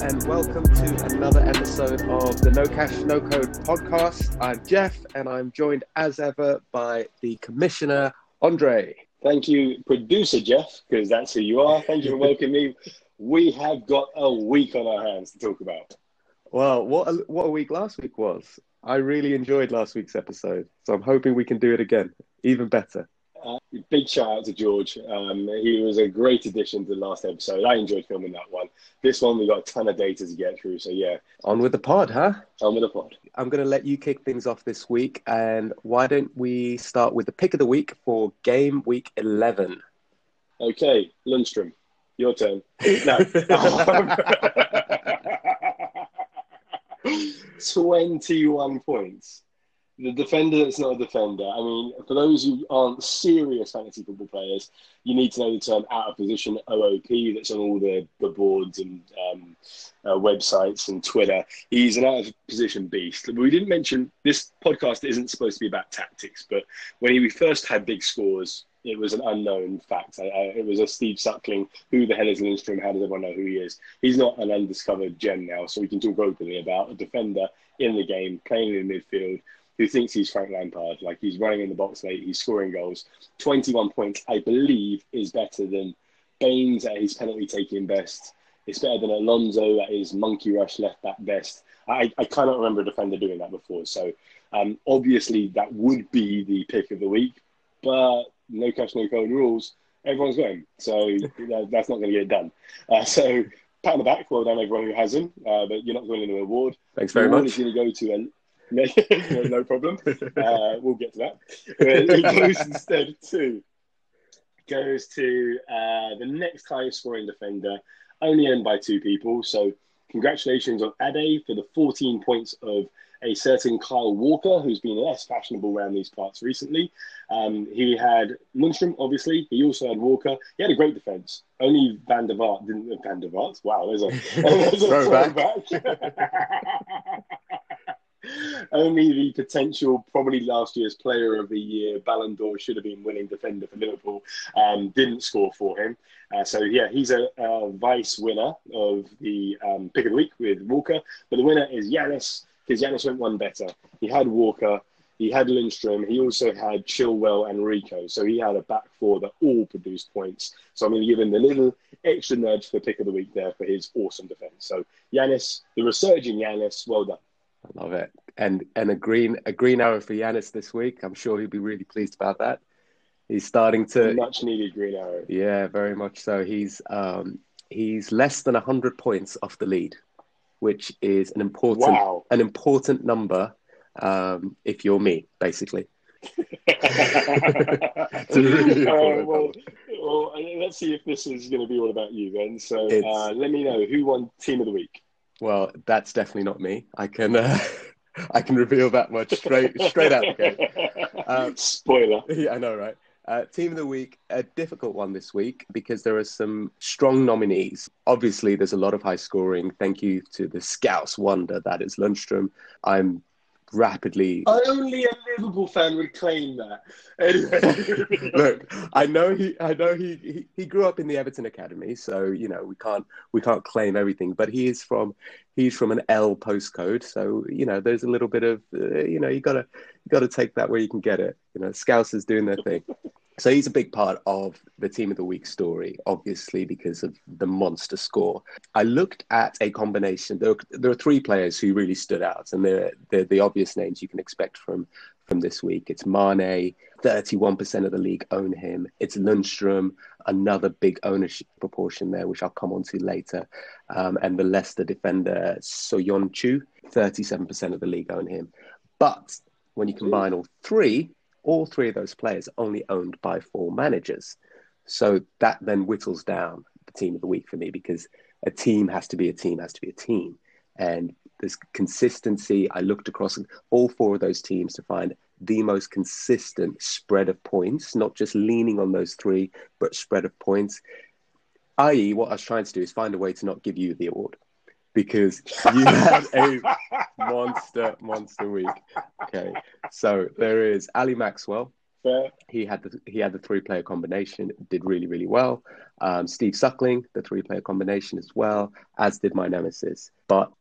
and welcome to another episode of the No Cash No Code podcast. I'm Jeff, and I'm joined as ever by the Commissioner Andre. Thank you, producer Jeff, because that's who you are. Thank you for welcoming me. We have got a week on our hands to talk about. Well, what a, what a week last week was. I really enjoyed last week's episode, so I'm hoping we can do it again, even better. Uh, big shout out to George. Um, he was a great addition to the last episode. I enjoyed filming that one. This one, we got a ton of data to get through. So, yeah. On with the pod, huh? On with the pod. I'm going to let you kick things off this week. And why don't we start with the pick of the week for game week 11? Okay, Lundstram, your turn. No. 21 points the defender that's not a defender. I mean, for those who aren't serious fantasy football players, you need to know the term out of position OOP that's on all the, the boards and um, uh, websites and Twitter. He's an out of position beast. We didn't mention this podcast isn't supposed to be about tactics, but when he first had big scores, it was an unknown fact. I, I, it was a Steve Suckling. Who the hell is Lindstrom? How does everyone know who he is? He's not an undiscovered gem now, so we can talk openly about a defender in the game, playing in midfield, who thinks he's Frank Lampard. Like he's running in the box late, he's scoring goals. 21 points, I believe, is better than Baines at his penalty taking best. It's better than Alonso at his monkey rush left back best. I, I cannot remember a defender doing that before. So um, obviously that would be the pick of the week, but no cash, no code rules. Everyone's going, so that's not going to get it done. Uh, so pat on the back, well done everyone who has him, uh, but you're not going winning an award. Thanks very much. Is going to go to no, no problem. Uh, we'll get to that. it goes instead to goes to uh, the next highest scoring defender, only owned by two people. So congratulations on Ade for the 14 points of a certain Kyle Walker, who's been less fashionable around these parts recently. Um, he had Lundstram, obviously. He also had Walker. He had a great defense. Only Van der Vaart didn't. Van der Vaart. Wow, there's a, there's a throwback. only the potential, probably last year's Player of the Year, Ballon d'Or should have been winning defender for Liverpool, um, didn't score for him. Uh, so yeah, he's a, a, vice winner of the um, pick of the week with Walker, but the winner is Yanis because Yanis went one better. He had Walker, he had Lindstrom, he also had Chilwell and Rico. So he had a back four that all produced points. So I'm going to give him the little extra nudge for pick of the week there for his awesome defense. So Yanis, the resurging Yanis, well done. I love it. And and a green a green arrow for Yanis this week. I'm sure he'll be really pleased about that. He's starting to much needed green arrow. Yeah, very much so. He's um, he's less than hundred points off the lead, which is an important wow. an important number um, if you're me, basically. really uh, well, well, let's see if this is going to be all about you then. So uh, let me know who won team of the week. Well, that's definitely not me. I can uh, I can reveal that much straight straight out the gate. Um, Spoiler. Yeah, I know, right? Uh, team of the week, a difficult one this week because there are some strong nominees. Obviously, there's a lot of high scoring. Thank you to the Scouse wonder that is Lundstram. I'm rapidly. Only a Liverpool fan would claim that. Anyway. Look, I know he, I know he, he, he grew up in the Everton academy, so you know we can't we can't claim everything. But he is from he's from an L postcode, so you know there's a little bit of uh, you know you gotta you gotta take that where you can get it. You know, Scousers doing their thing. So he's a big part of the team of the week story, obviously because of the monster score. I looked at a combination. There are, there are three players who really stood out, and they're, they're the obvious names you can expect from from this week. It's Mane, 31% of the league own him. It's Lundstram, another big ownership proportion there, which I'll come on to later. Um, and the Leicester defender, Soyuncu, 37% of the league own him. But when you combine all three, all three of those players only owned by four managers. So that then whittles down the team of the week for me because a team has to be a team, has to be a team. And there's consistency. I looked across all four of those teams to find the most consistent spread of points, not just leaning on those three, but spread of points. I.e., what I was trying to do is find a way to not give you the award because you had a monster, monster week. Okay. So there is Ali Maxwell, fair. He had the he had the three player combination, did really really well. Um, Steve Suckling, the three player combination as well, as did my nemesis. But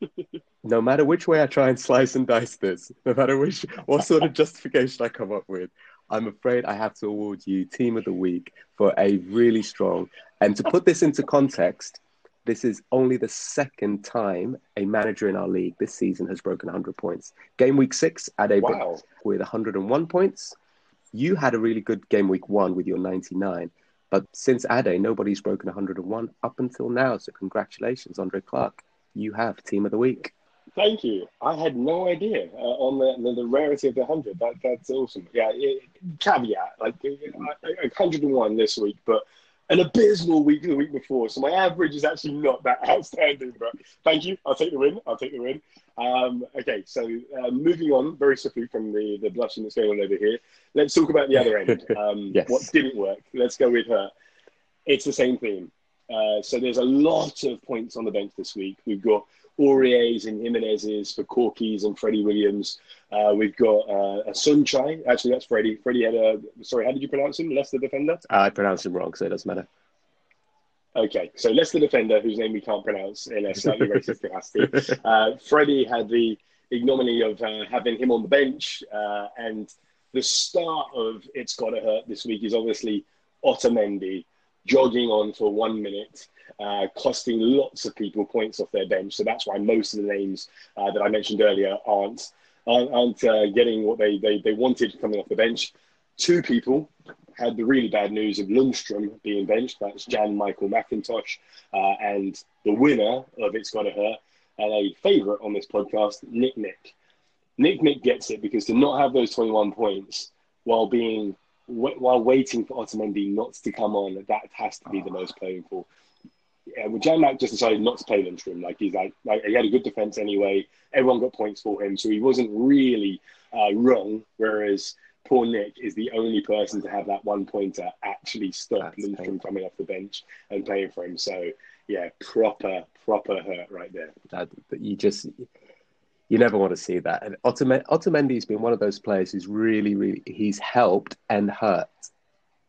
no matter which way I try and slice and dice this, no matter which what sort of justification I come up with, I'm afraid I have to award you team of the week for a really strong. And to put this into context, this is only the second time a manager in our league this season has broken 100 points. Game week six, Ade Wow. with 101 points. You had a really good game week one with your 99. But since Ade, nobody's broken 101 up until now. So congratulations, Andre Clark. You have team of the week. Thank you. I had no idea uh, on the, the, the rarity of the hundred. That that's awesome. Yeah. It, caveat like uh, hundred and one this week, but an abysmal week the week before. So my average is actually not that outstanding. But thank you. I'll take the win. I'll take the win. Um, okay. So uh, moving on very swiftly from the the blushing that's going on over here. Let's talk about the other end. Um, Yes. What didn't work? Let's go with her. It's the same theme. Uh, so there's a lot of points on the bench this week. We've got Auriers and Jimenez's for Corkies and Freddie Williams. Uh, we've got uh, a Sunchai. Actually, that's Freddie. Freddie had a. Sorry, how did you pronounce him? Leicester defender. I pronounced him wrong, so it doesn't matter. Okay, so Leicester defender, whose name we can't pronounce in a slightly racist capacity. Uh, Freddie had the ignominy of uh, having him on the bench, uh, and the start of It's Gotta Hurt this week is obviously Otamendi jogging on for one minute, uh, costing lots of people points off their bench. So that's why most of the names uh, that I mentioned earlier aren't aren't, aren't uh, getting what they, they, they wanted coming off the bench. Two people had the really bad news of Lundstram being benched. That's Jan Michael McIntosh. Uh, and the winner of It's Gotta Hurt, and a favourite on this podcast, Nick Nick. Nick Nick gets it because to not have those 21 points while being while waiting for Otamendi not to come on, that has to be the most painful. Yeah, well, Jan Mac just decided not to play Lundstram. Like he's like, like he had a good defense anyway. Everyone got points for him, so he wasn't really uh, wrong. Whereas poor Nick is the only person to have that one pointer actually stop That's Lundstram painful. coming off the bench and playing for him. So yeah, proper proper hurt right there. that, that you just you never want to see that. And Ottomen- Otamendi's been one of those players who's really, really he's helped and hurt.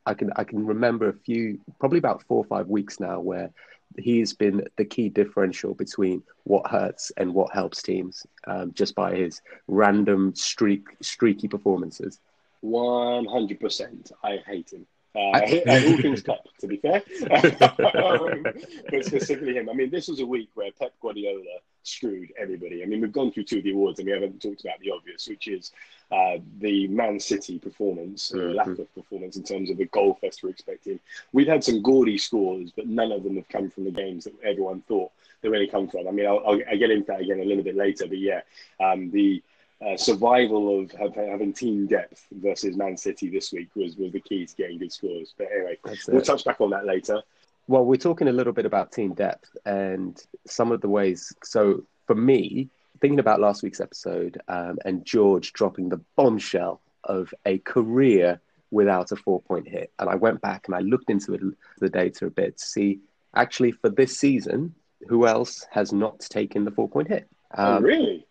I can I can remember a few, probably about four or five weeks now, where he's been the key differential between what hurts and what helps teams, um, just by his random streak streaky performances. One hundred percent. I hate him. Uh, at all things Pep, to be fair, Um, but specifically him. I mean, this was a week where Pep Guardiola screwed everybody. I mean, we've gone through two of the awards and we haven't talked about the obvious, which is uh, the Man City performance, or Mhm. lack of performance in terms of the goal fest we're expecting. We've had some gaudy scores, but none of them have come from the games that everyone thought they really come from. I mean, I'll, I'll, I'll get into that again a little bit later, but yeah, um, the uh, survival of have, having team depth versus Man City this week was, was the key to getting good scores. But anyway, That's we'll it. touch back on that later. Well, we're talking a little bit about team depth and some of the ways. So, for me, thinking about last week's episode um, and George dropping the bombshell of a career without a four point hit, and I went back and I looked into it, the data a bit to see actually for this season who else has not taken the four point hit. oh, Um, really?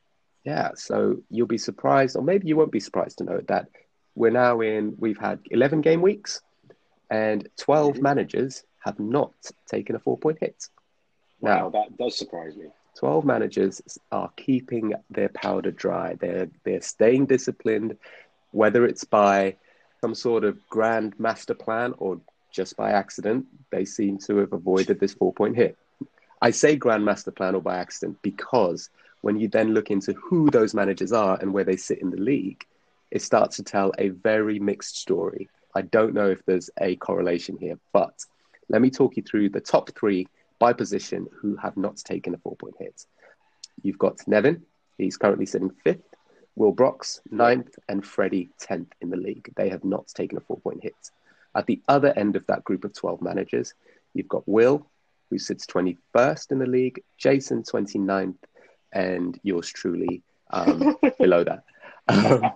Yeah, so you'll be surprised, or maybe you won't be surprised to know that we're now in, we've had 11 game weeks and 12 Mhm. managers have not taken a four point hit. Wow, Now, that does surprise me. 12 managers are keeping their powder dry. They're, they're staying disciplined, whether it's by some sort of grand master plan or just by accident, they seem to have avoided this four point hit. I say grand master plan or by accident because when you then look into who those managers are and where they sit in the league, it starts to tell a very mixed story. I don't know if there's a correlation here, but let me talk you through the top three by position who have not taken a four point hit. You've got Nevin, he's currently sitting fifth, Will Brox, ninth, and Freddie, 10th in the league. They have not taken a four point hit. At the other end of that group of 12 managers, you've got Will, who sits 21st in the league, Jason, 29th, and yours truly um, below that. Um,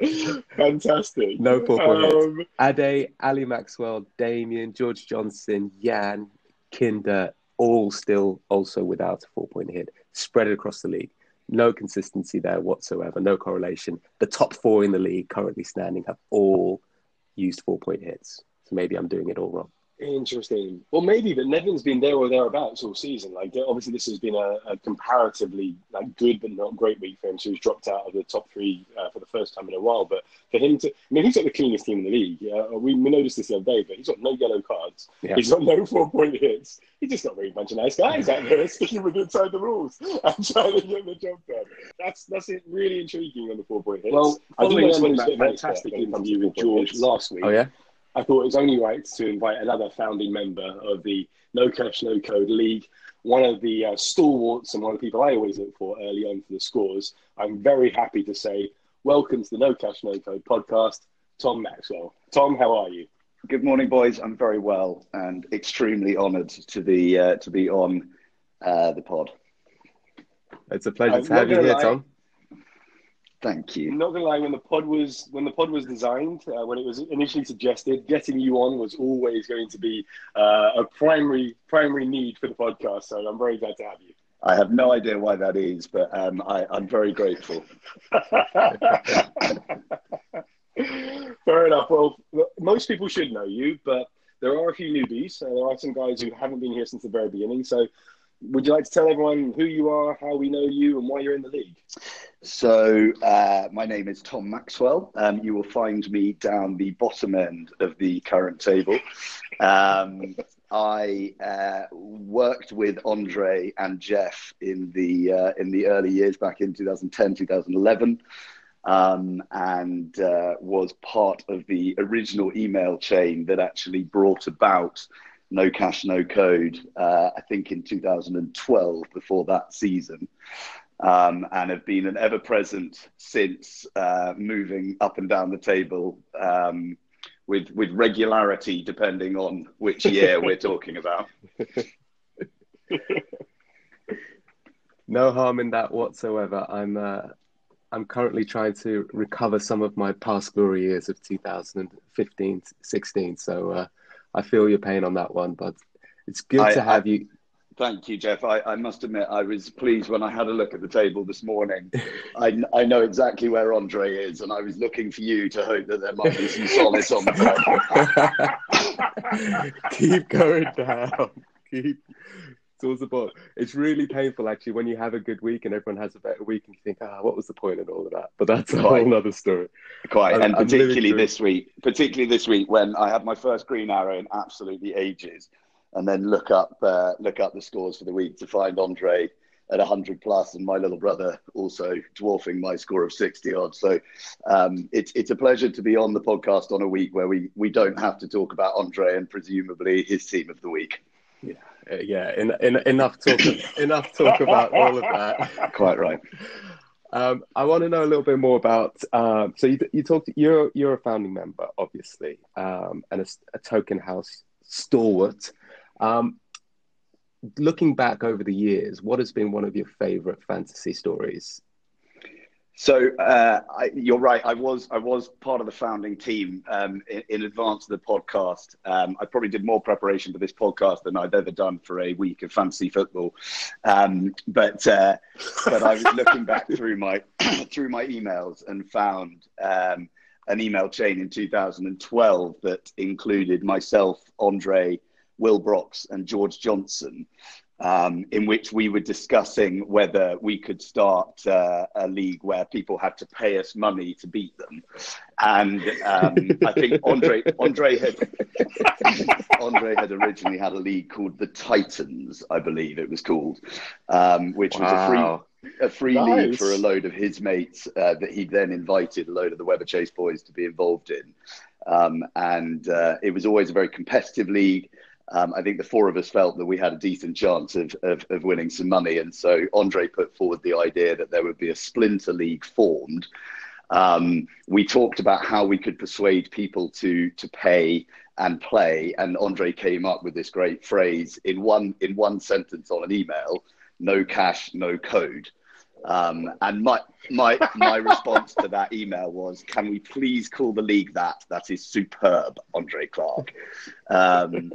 Fantastic. No hits. um, Ade, Ali Maxwell, Damien, George Johnson, Jan, Kinder, all still also without a four point hit, spread it across the league. no consistency there whatsoever, no correlation. The top four in the league currently standing have all used four point hits. So maybe I'm doing it all wrong. Interesting. Well, maybe, but Nevin's been there or thereabouts all season. Like, obviously, this has been a, a comparatively like good but not great week for him. So he's dropped out of the top three uh, for the first time in a while. But for him to, I mean, he's got the cleanest team in the league. Uh, we, we noticed this the other day, but he's got no yellow cards. Yeah. He's got no four point hits. He's just got a very bunch of nice guys out there sticking with inside the rules and trying to get the job done. That's that's it, really intriguing on the four point hits. Well, I think mention that fantastic interview with George last week. Oh yeah. I thought it was only right to invite another founding member of the No Cash No Code League, one of the uh, stalwarts and one of the people I always look for early on for the scores. I'm very happy to say, welcome to the No Cash No Code podcast, Tom Maxwell. Tom, how are you? Good morning, boys. I'm very well and extremely honoured to be uh, to be on uh, the pod. It's a pleasure to have you here, lie. Tom. Thank you. Not gonna lie, when the pod was when the pod was designed, uh, when it was initially suggested, getting you on was always going to be uh, a primary primary need for the podcast. So I'm very glad to have you. I have no idea why that is, but um, I, I'm very grateful. Fair enough. Well, most people should know you, but there are a few newbies. Uh, there are some guys who haven't been here since the very beginning. So would you like to tell everyone who you are, how we know you, and why you're in the league? So, uh, my name is Tom Maxwell. Um, you will find me down the bottom end of the current table. Um, I uh, worked with Andre and Jeff in the uh, in the early years back in 2010, 2011. Um, and uh, was part of the original email chain that actually brought about no cash, no code, uh, I think in 2012 before that season. Um, and have been an ever present since uh, moving up and down the table um, with, with regularity, depending on which year we're talking about. no harm in that whatsoever. I'm uh, I'm currently trying to recover some of my past glory years of 2015, 16. So uh, I feel your pain on that one, but it's good I, to have I, you. Thank you, Jeff. I, I, must admit, I was pleased when I had a look at the table this morning. I, I know exactly where Andre is, and I was looking for you to hope that there might be some solace on the table. Keep going down. Keep towards the bottom. It's really painful, actually, when you have a good week and everyone has a better week, and you think, ah, what was the point in all of that? But that's a whole other story. Quite, I'm, and particularly this week, particularly this week when I had my first green arrow in absolutely ages, and then look up uh, look up the scores for the week to find Andre at 100 plus and my little brother also dwarfing my score of 60 odd so um, it's it's a pleasure to be on the podcast on a week where we we don't have to talk about andre and presumably his team of the week yeah yeah, in, in, enough talk enough talk about all of that. Quite right. Um, I want to know a little bit more about. Um, so you, you talked. You're you're a founding member, obviously, um, and a, a, Token House stalwart. Um, looking back over the years, what has been one of your favorite fantasy stories so uh, I, you're right. I was I was part of the founding team um, in, in, advance of the podcast. Um, I probably did more preparation for this podcast than I've ever done for a week of fantasy football. Um, but uh, but I was looking back through my through my emails and found um, an email chain in 2012 that included myself, Andre, Will Brox, and George Johnson um, in which we were discussing whether we could start uh, a league where people had to pay us money to beat them. And um, I think Andre Andre had Andre had originally had a league called the Titans, I believe it was called, um, which wow. was a free a free nice. league for a load of his mates uh, that he then invited a load of the Weber Chase boys to be involved in. Um, and uh, it was always a very competitive league um, I think the four of us felt that we had a decent chance of, of, of, winning some money. And so Andre put forward the idea that there would be a splinter league formed. Um, we talked about how we could persuade people to, to pay and play. And Andre came up with this great phrase in one, in one sentence on an email no cash, no code. Um, and my my my response to that email was, "Can we please call the league that? That is superb, Andre Clark." Um,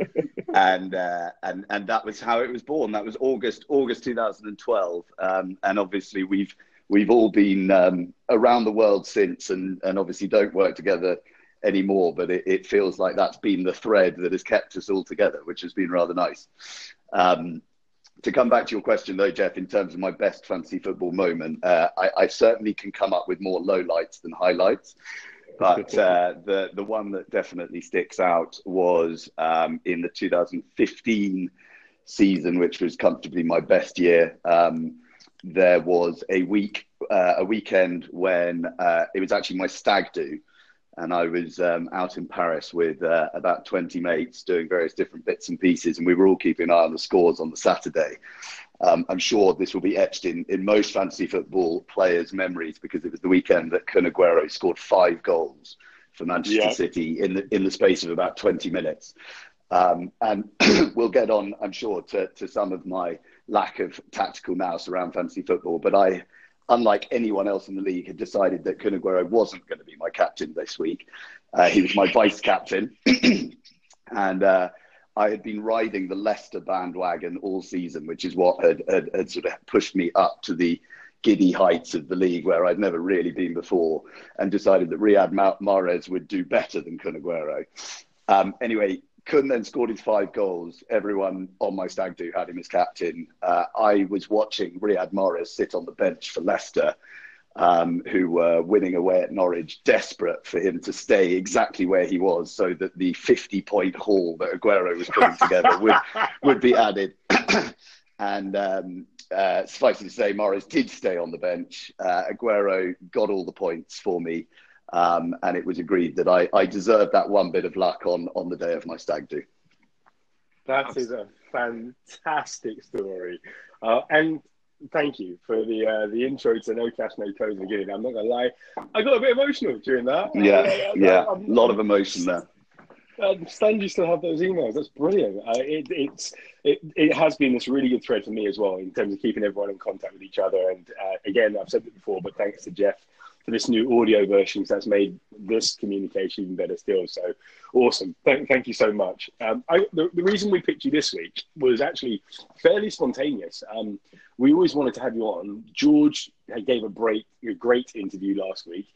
and uh, and and that was how it was born. That was August August 2012. Um, and obviously we've we've all been um, around the world since, and and obviously don't work together anymore. But it, it, feels like that's been the thread that has kept us all together, which has been rather nice. Um, to come back to your question though, Jeff, in terms of my best fantasy football moment, uh, I, I, certainly can come up with more lowlights than highlights. But uh, the the one that definitely sticks out was um, in the 2015 season, which was comfortably my best year. Um, there was a week, uh, a weekend when uh, it was actually my stag do, and I was um, out in Paris with uh, about 20 mates doing various different bits and pieces, and we were all keeping an eye on the scores on the Saturday. Um, I'm sure this will be etched in, in most fantasy football players' memories because it was the weekend that Kun Aguero scored five goals for Manchester yeah. City in the in the space of about 20 minutes. Um, and we'll get on, I'm sure, to, to some of my lack of tactical nous around fantasy football, but I unlike anyone else in the league, had decided that Kun Aguero wasn't going to be my captain this week. Uh, he was my vice captain. and uh, I had been riding the Leicester bandwagon all season, which is what had, had, had, sort of pushed me up to the giddy heights of the league where I'd never really been before, and decided that Riyad Mahrez would do better than Kun Aguero. Um, anyway, Kun then scored his five goals. Everyone on my stag do had him as captain. Uh, I was watching Riyad Mahrez sit on the bench for Leicester, um, who were winning away at Norwich, desperate for him to stay exactly where he was, so that the 50 point haul that Aguero was putting together would would be added. and um, uh, suffice it to say, Mahrez did stay on the bench. Uh, Aguero got all the points for me. Um, and it was agreed that I, I deserved that one bit of luck on, on the day of my stag do. That is a fantastic story. Uh, and thank you for the uh, the intro to No Cash No Code again. I'm not gonna lie, I got a bit emotional during that. Yeah, uh, yeah, a lot of emotion there. Uh, Stan, you still have those emails. That's brilliant. Uh, it, it's it, it has been this really good thread for me as well in terms of keeping everyone in contact with each other. And uh, again, I've said it before, but thanks to Jeff for this new audio version. So that's made this communication even better still. So awesome. Thank, thank you so much. Um, I, the, the, reason we picked you this week was actually fairly spontaneous. Um, we always wanted to have you on. George gave a, break, a great interview last week,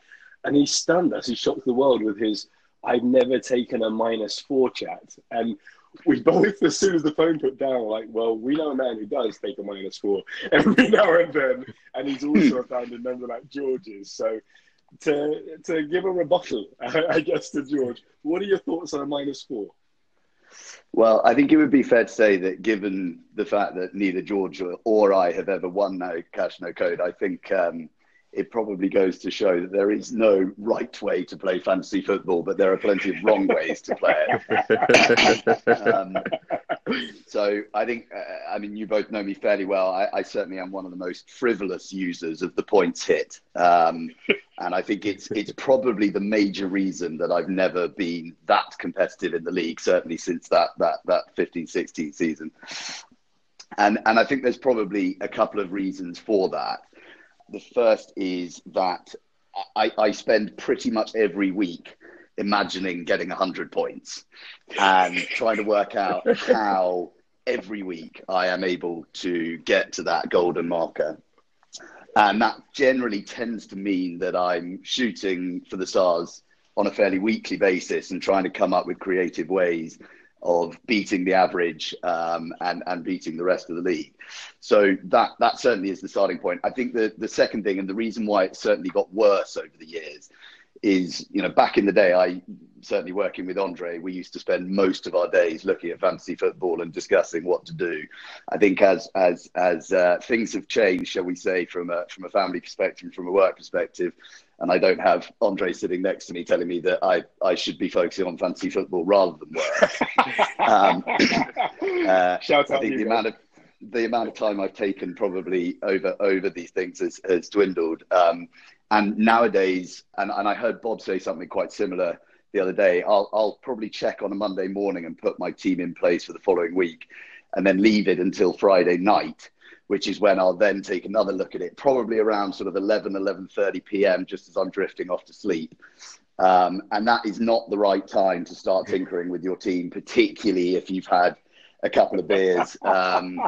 and he stunned us. He shocked the world with his I've never taken a minus four chat. And we both, as soon as the phone put down, like, well, we know a man who does take a minus four every now and then, and he's also a founding member like George's. So to to give a rebuttal, I guess, to George, what are your thoughts on a minus four? Well, I think it would be fair to say that given the fact that neither George or I have ever won No Cash No Code, I think um, it probably goes to show that there is no right way to play fantasy football, but there are plenty of wrong ways to play it. um, so I think, uh, I mean, you both know me fairly well. I, I, certainly am one of the most frivolous users of the points hit. Um, and I think it's it's probably the major reason that I've never been that competitive in the league, certainly since that that that 15-16 season. And and I think there's probably a couple of reasons for that. The first is that I, I spend pretty much every week imagining getting 100 points and trying to work out how every week I am able to get to that golden marker. And that generally tends to mean that I'm shooting for the stars on a fairly weekly basis and trying to come up with creative ways of beating the average um, and and beating the rest of the league. So that that certainly is the starting point. I think the the second thing and the reason why it certainly got worse over the years is you know back in the day I certainly working with Andre we used to spend most of our days looking at fantasy football and discussing what to do. I think as as as uh, things have changed, shall we say, from a from a family perspective, from a work perspective, and I don't have Andre sitting next to me telling me that I, I should be focusing on fantasy football rather than work. um, uh, Shout I think the amount of the amount of time I've taken probably over over these things has, has dwindled. Um, and nowadays, and, and I heard Bob say something quite similar the other day. I'll I'll probably check on a Monday morning and put my team in place for the following week, and then leave it until Friday night which is when I'll then take another look at it, probably around sort of 11, 11.30 p.m., just as I'm drifting off to sleep. Um, and that is not the right time to start tinkering with your team, particularly if you've had a couple of beers, um,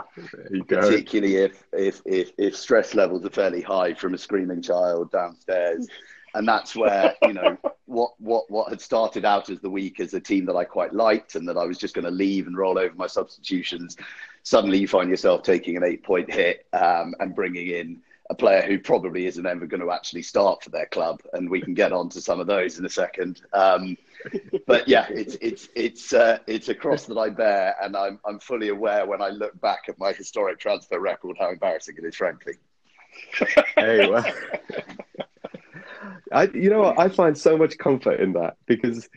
particularly if, if, if, if stress levels are fairly high from a screaming child downstairs. And that's where, you know, what, what, what had started out as the week as a team that I quite liked and that I was just going to leave and roll over my substitutions suddenly you find yourself taking an eight point hit um, and bringing in a player who probably isn't ever going to actually start for their club, and we can get on to some of those in a second. Um, but yeah, it's it's it's uh, it's a cross that I bear, and I'm I'm fully aware when I look back at my historic transfer record how embarrassing it is, frankly. hey, well, I you know I find so much comfort in that because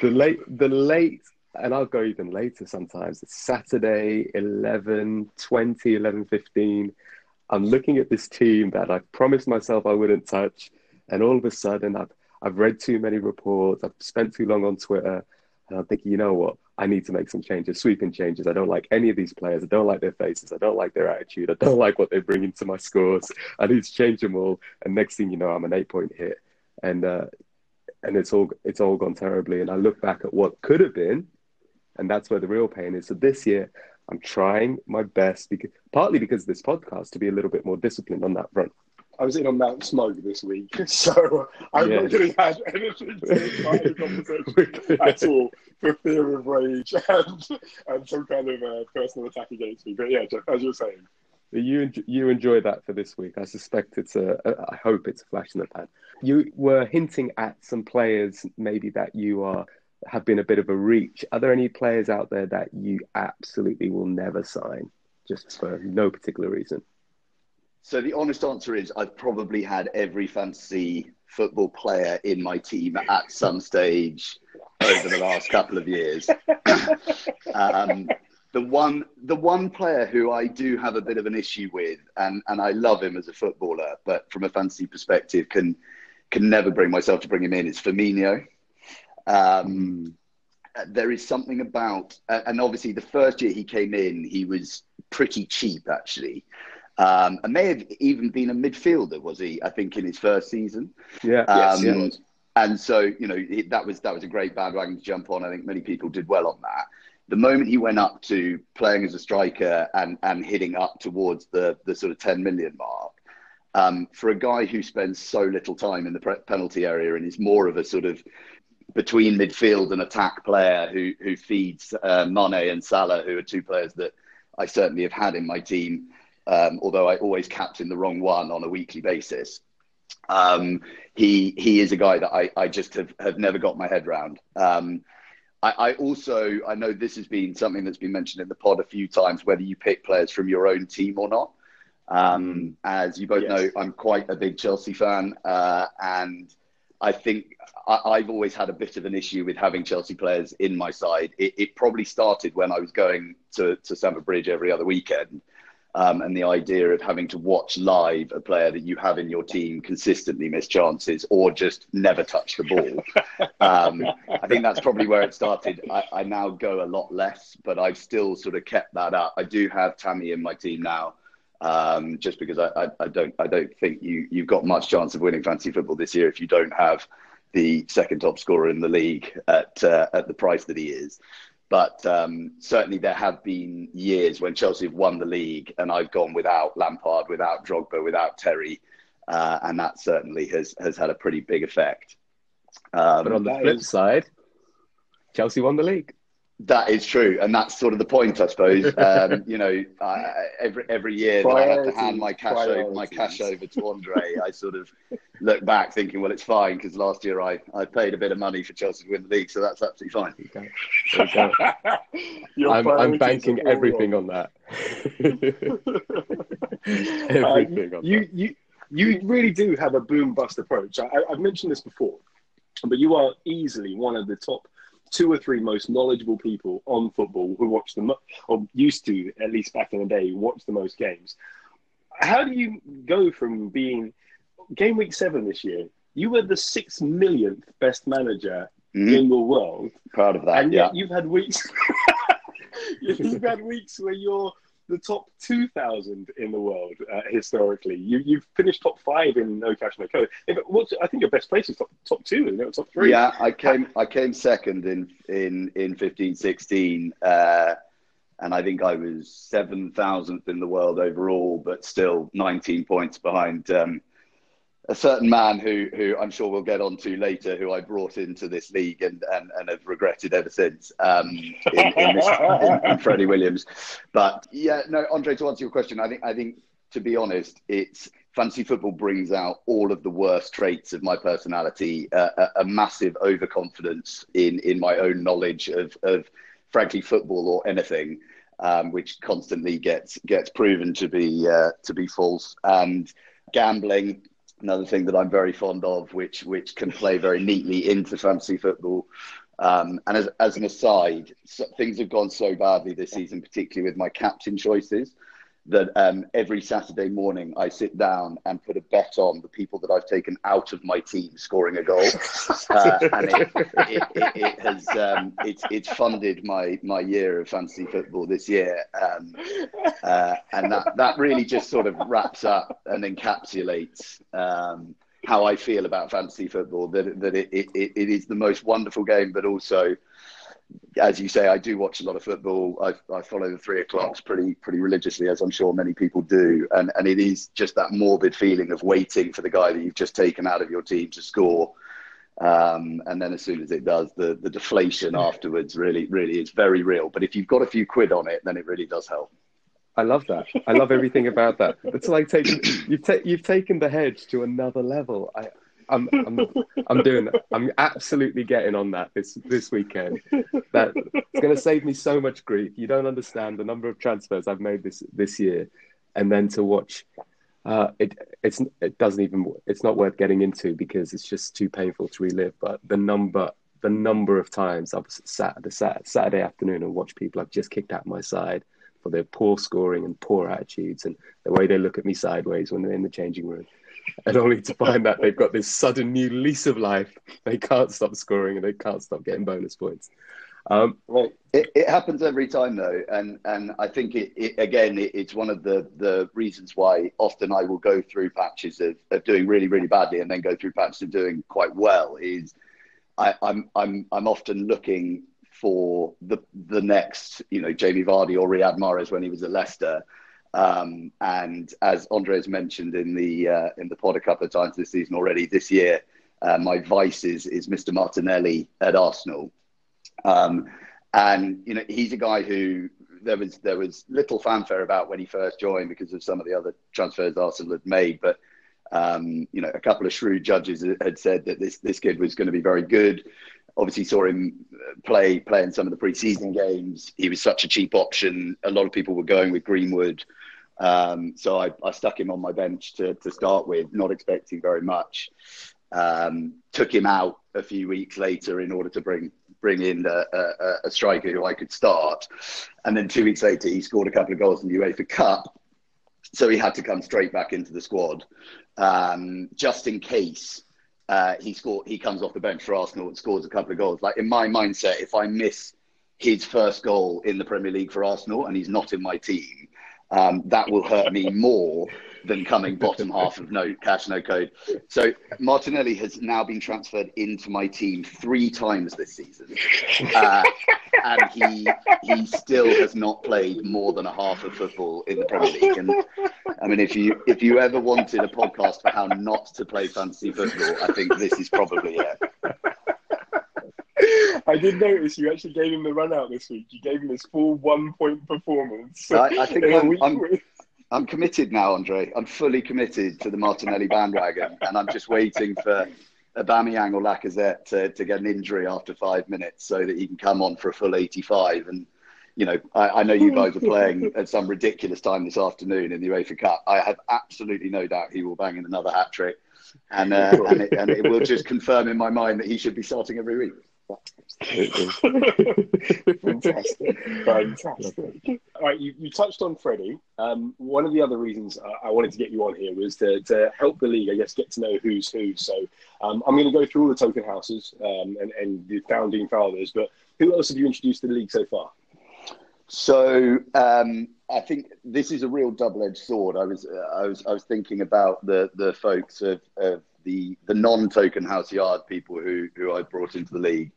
the late the late and I'll go even later sometimes. It's Saturday, 11, 20, 11, 15. I'm looking at this team that I promised myself I wouldn't touch. And all of a sudden, I've, I've read too many reports. I've spent too long on Twitter. And I'm thinking, you know what? I need to make some changes, sweeping changes. I don't like any of these players. I don't like their faces. I don't like their attitude. I don't like what they bring into my scores. I need to change them all. And next thing you know, I'm an eight point hit. And, uh, and it's all it's all gone terribly. And I look back at what could have been, and that's where the real pain is. So this year, I'm trying my best, because, partly because of this podcast, to be a little bit more disciplined on that front. I was in on Mount Smug this week, so I'm not going to have anything to the conversation at all for fear of rage and, and some kind of uh, personal attack against me. But yeah, as you're saying. You you enjoy that for this week. I suspect it's a. I hope it's a flash in the pan. You were hinting at some players maybe that you are have been a bit of a reach. Are there any players out there that you absolutely will never sign, just for no particular reason? So the honest answer is I've probably had every fantasy football player in my team at some stage over the last couple of years. um, the one, the one player who I do have a bit of an issue with, and, and I love him as a footballer, but from a fantasy perspective, can can never bring myself to bring him in. Is Firmino. Um, there is something about, and obviously the first year he came in, he was pretty cheap actually. Um, and may have even been a midfielder, was he? I think in his first season. Yeah. Um, yes, And so, you know, that was that was a great bandwagon to jump on. I think many people did well on that. The moment he went up to playing as a striker and and hitting up towards the the sort of 10 million mark, um, for a guy who spends so little time in the penalty area and is more of a sort of between midfield and attack player who who feeds uh, Mane and Salah, who are two players that I certainly have had in my team, um, although I always captain the wrong one on a weekly basis. Um, he he is a guy that I, I just have, have never got my head around. Um, I, I, also I know this has been something that's been mentioned in the pod a few times, whether you pick players from your own team or not. Um, as you both yes. know, I'm quite a big Chelsea fan, uh, and I think I, have always had a bit of an issue with having Chelsea players in my side. It, it probably started when I was going to, to Stamford Bridge every other weekend. Um, and the idea of having to watch live a player that you have in your team consistently miss chances or just never touch the ball. um, I think that's probably where it started. I, I, now go a lot less, but I've still sort of kept that up. I do have Tammy in my team now, um, just because I, I, I, don't I don't think you you've got much chance of winning fantasy football this year if you don't have the second top scorer in the league at uh, at the price that he is. But um, certainly there have been years when Chelsea have won the league, and I've gone without Lampard, without Drogba, without Terry, uh, and that certainly has has had a pretty big effect. Um, but on the flip is... side, Chelsea won the league. That is true, and that's sort of the point, I suppose. Um, you know, I, every every year that I have to hand my cash over, my cash over to Andre, I sort of look back thinking, well, it's fine because last year I, I paid a bit of money for Chelsea to win the league, so that's absolutely fine. I'm, I'm, banking everything on that. everything uh, on you, that. You you really do have a boom bust approach. I, I've mentioned this before, but you are easily one of the top two or three most knowledgeable people on football who watch them or used to at least back in the day watch the most games. How do you go from being game week seven this year? You were the six millionth best manager mm-hmm. in the world. Proud of that. And yet yeah. you've had weeks. you've had weeks where you're the top 2,000 in the world uh, historically. You, you've finished top five in No Cash No Code. What's, I think your best place is top, top two, isn't it? Top three. Yeah, I came I came second in in in 15, 16. Uh, and I think I was 7,000th in the world overall, but still 19 points behind um, a certain man who, who I'm sure we'll get onto later, who I brought into this league and, and, and have regretted ever since um, in, in, this, in, in Freddie Williams. But yeah, no, Andre, to answer your question, I think I think to be honest, it's fantasy football brings out all of the worst traits of my personality, uh, a, a, massive overconfidence in in my own knowledge of of frankly football or anything. Um, which constantly gets gets proven to be uh, to be false and gambling another thing that I'm very fond of, which which can play very neatly into fantasy football. Um, and as, as an aside, so, things have gone so badly this season, particularly with my captain choices that um, every Saturday morning I sit down and put a bet on the people that I've taken out of my team scoring a goal, uh, and it, it, it, it has um, it's it's funded my my year of fantasy football this year, um, uh, and that that really just sort of wraps up and encapsulates. Um, how I feel about fantasy football, that that it, it, it is the most wonderful game, but also as you say, I do watch a lot of football. I, I, follow the three o'clocks pretty pretty religiously, as I'm sure many people do. And and it is just that morbid feeling of waiting for the guy that you've just taken out of your team to score. Um, and then as soon as it does, the the deflation afterwards really really is very real. But if you've got a few quid on it, then it really does help. I love that. I love everything about that. It's like taking you've ta- you've taken the hedge to another level. I I'm, I'm, I'm doing that. I'm absolutely getting on that this this weekend. That it's going to save me so much grief. You don't understand the number of transfers I've made this this year, and then to watch. Uh, it it's it doesn't even it's not worth getting into because it's just too painful to relive. But the number the number of times I've sat the sat, Saturday afternoon and watched people I've just kicked out my side for their poor scoring and poor attitudes and the way they look at me sideways when they're in the changing room and only to find that they've got this sudden new lease of life. They can't stop scoring and they can't stop getting bonus points. Um, well, it, it, happens every time though, and and I think it, it again it, it's one of the the reasons why often I will go through patches of, of doing really really badly and then go through patches of doing quite well. Is I, I'm I'm I'm often looking for the the next you know Jamie Vardy or Riyad Mahrez when he was at Leicester um, and as Andres mentioned in the uh, in the pod a couple of times this season already, this year uh, my vice is is Mr. Martinelli at Arsenal, um, and you know he's a guy who there was there was little fanfare about when he first joined because of some of the other transfers Arsenal had made, but um, you know a couple of shrewd judges had said that this this kid was going to be very good. Obviously, saw him play play in some of the preseason games. He was such a cheap option. A lot of people were going with Greenwood. Um, so I, I, stuck him on my bench to, to start with, not expecting very much. Um, took him out a few weeks later in order to bring bring in a, a, a, striker who I could start. And then two weeks later, he scored a couple of goals in the UEFA Cup. So he had to come straight back into the squad, um, just in case uh, he scored. He comes off the bench for Arsenal and scores a couple of goals. Like in my mindset, if I miss his first goal in the Premier League for Arsenal and he's not in my team, um, that will hurt me more than coming bottom half of no cash no code. So Martinelli has now been transferred into my team three times this season, uh, and he he still has not played more than a half of football in the Premier League. And I mean, if you if you ever wanted a podcast for how not to play fantasy football, I think this is probably it. I did notice you actually gave him the run out this week. You gave him his full one point performance. I, I think I'm, I'm, I'm, committed now, Andre. I'm fully committed to the Martinelli bandwagon, and I'm just waiting for Aubameyang or Lacazette to, to get an injury after five minutes so that he can come on for a full 85. And you know, I, I, know you guys are playing at some ridiculous time this afternoon in the UEFA Cup. I have absolutely no doubt he will bang in another hat trick, and uh, and, it, and it will just confirm in my mind that he should be starting every week. Fantastic, fantastic. All right, you, you touched on Freddie. Um, one of the other reasons I, I wanted to get you on here was to, to help the league, I guess, get to know who's who. So um, I'm going to go through all the token houses um, and, and the founding fathers, but who else have you introduced to the league so far? So um, I think this is a real double-edged sword. I was, uh, I was, I was thinking about the the folks of, of the the non-token House Yard people who who I brought into the league,